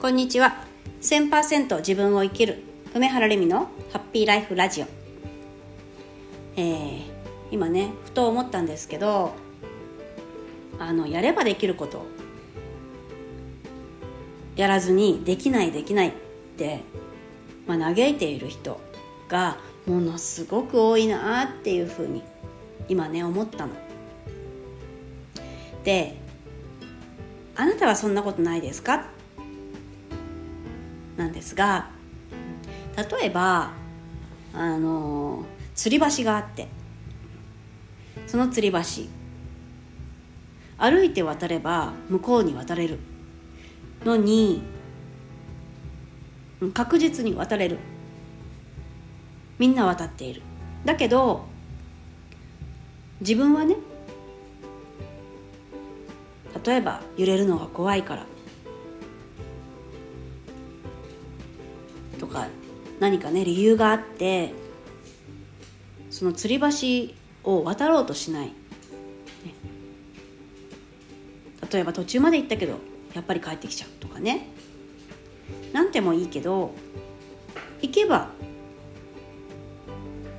こんにちは1000%自分を生きる梅原レミのハッピーライフラジオえー、今ねふと思ったんですけどあのやればできることやらずにできないできないって、まあ、嘆いている人がものすごく多いなっていうふうに今ね思ったの。であなたはそんなことないですかなんですが例えばあの吊り橋があってその吊り橋歩いて渡れば向こうに渡れるのに確実に渡れる。みんな渡っている。だけど自分はね例えば揺れるのが怖いから何かね理由があってその吊り橋を渡ろうとしない、ね、例えば途中まで行ったけどやっぱり帰ってきちゃうとかね。何てもいいけど行けば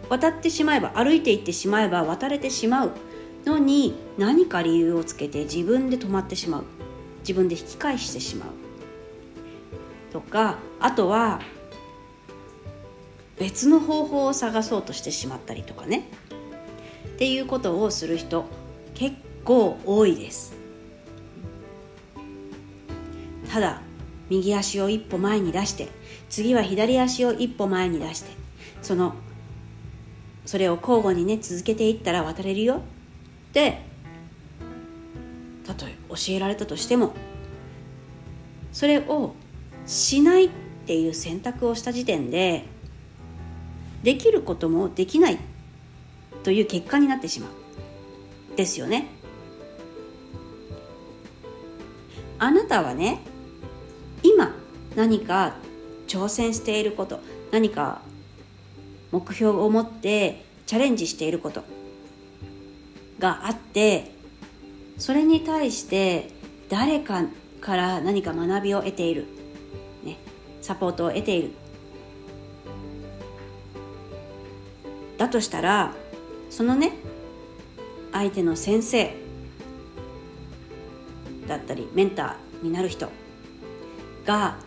渡ってしまえば歩いていってしまえば渡れてしまうのに何か理由をつけて自分で止まってしまう。自分で引き返してしまう。とかあとは別の方法を探そうとしてしまったりとかね。っていうことをする人結構多いです。ただ右足を一歩前に出して次は左足を一歩前に出してそのそれを交互にね続けていったら渡れるよ。ってたとえ教えられたとしてもそれをしないっていう選択をした時点でできることもできないという結果になってしまう。ですよね。あなたはね今何か挑戦していること何か目標を持ってチャレンジしていることがあってそれに対して誰かから何か学びを得ている、ね、サポートを得ている。だとしたらそのね相手の先生だったりメンターになる人が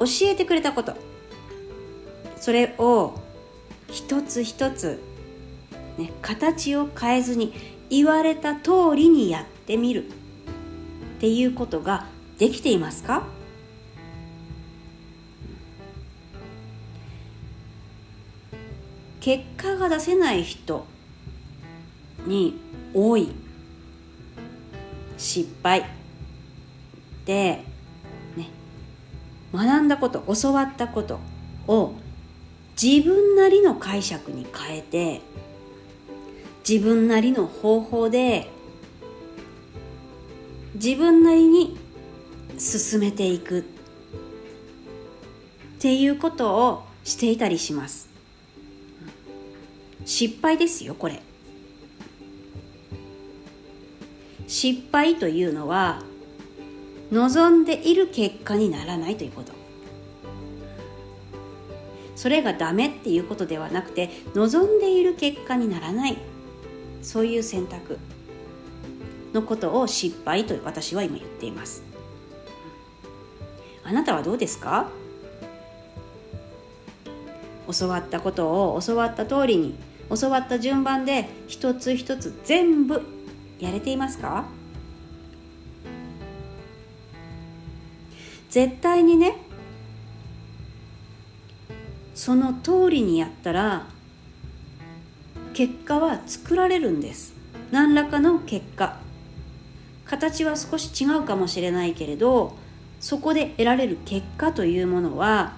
教えてくれたこと。それを一つ一つね、形を変えずに言われた通りにやってみるっていうことができていますか？結果が出せない人に多い失敗で、ね、学んだこと教わったことを自分なりの解釈に変えて自分なりの方法で自分なりに進めていくっていうことをしていたりします。失敗ですよこれ。失敗というのは望んでいる結果にならないということ。それがダメっていうことではなくて望んでいる結果にならない。そういう選択のことを失敗と私は今言っています。あなたはどうですか？教わったことを教わった通りに教わった順番で一つ一つ全部やれていますか？絶対にねその通りにやったら結果は作られるんです。何らかの結果。形は少し違うかもしれないけれどそこで得られる結果というものは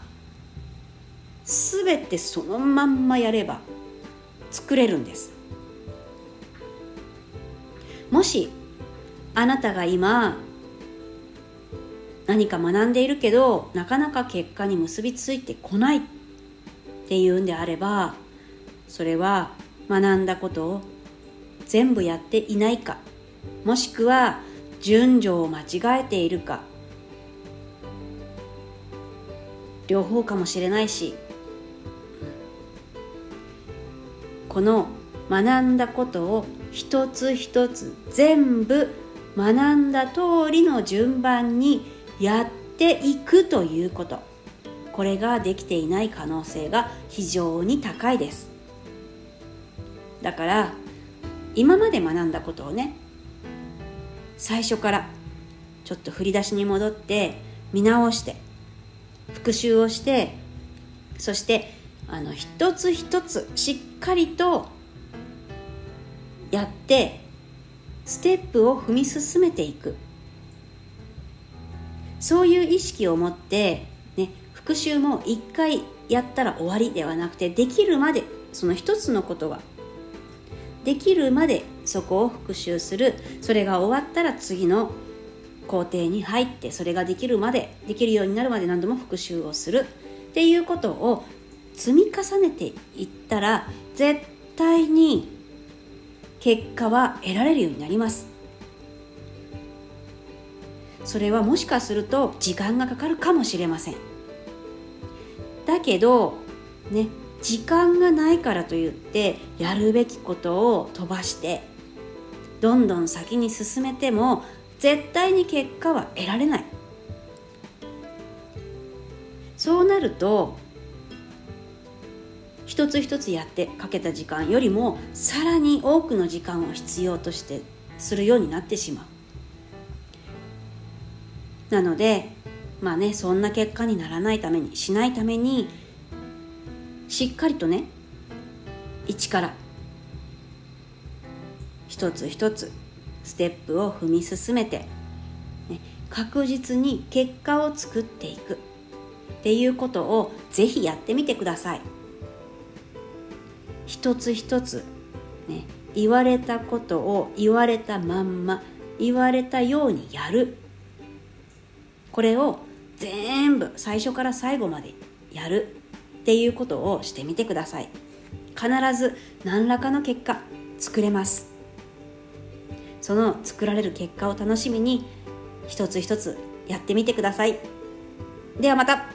全てそのまんまやれば作れるんです。もしあなたが今何か学んでいるけどなかなか結果に結びついてこないっていうんであればそれは学んだことを全部やっていないかもしくは順序を間違えているか両方かもしれないしこの学んだことを一つ一つ全部学んだ通りの順番にやっていくということ。これができていない可能性が非常に高いです。だから今まで学んだことをね最初からちょっと振り出しに戻って見直して復習をしてそしてあの一つ一つしっかりとやってステップを踏み進めていく。そういう意識を持ってね復習も一回やったら終わりではなくてできるまでその一つのことができるまでそこを復習する。それが終わったら次の工程に入ってそれができるまでできるようになるまで何度も復習をする。っていうことを積み重ねていったら絶対に結果は得られるようになります。それはもしかすると時間がかかるかもしれません。だけどね時間がないからといってやるべきことを飛ばしてどんどん先に進めても絶対に結果は得られない。そうなると一つ一つやってかけた時間よりもさらに多くの時間を必要としてするようになってしまう。なのでまあねそんな結果にならないためにしないためにしっかりとね一から一つ一つステップを踏み進めて、ね、確実に結果を作っていくっていうことをぜひやってみてください。一つ一つ、ね、言われたことを言われたまんま言われたようにやる。これを全部最初から最後までやる。っていうことをしてみてください。必ず何らかの結果作れます。その作られる結果を楽しみに一つ一つやってみてください。ではまた。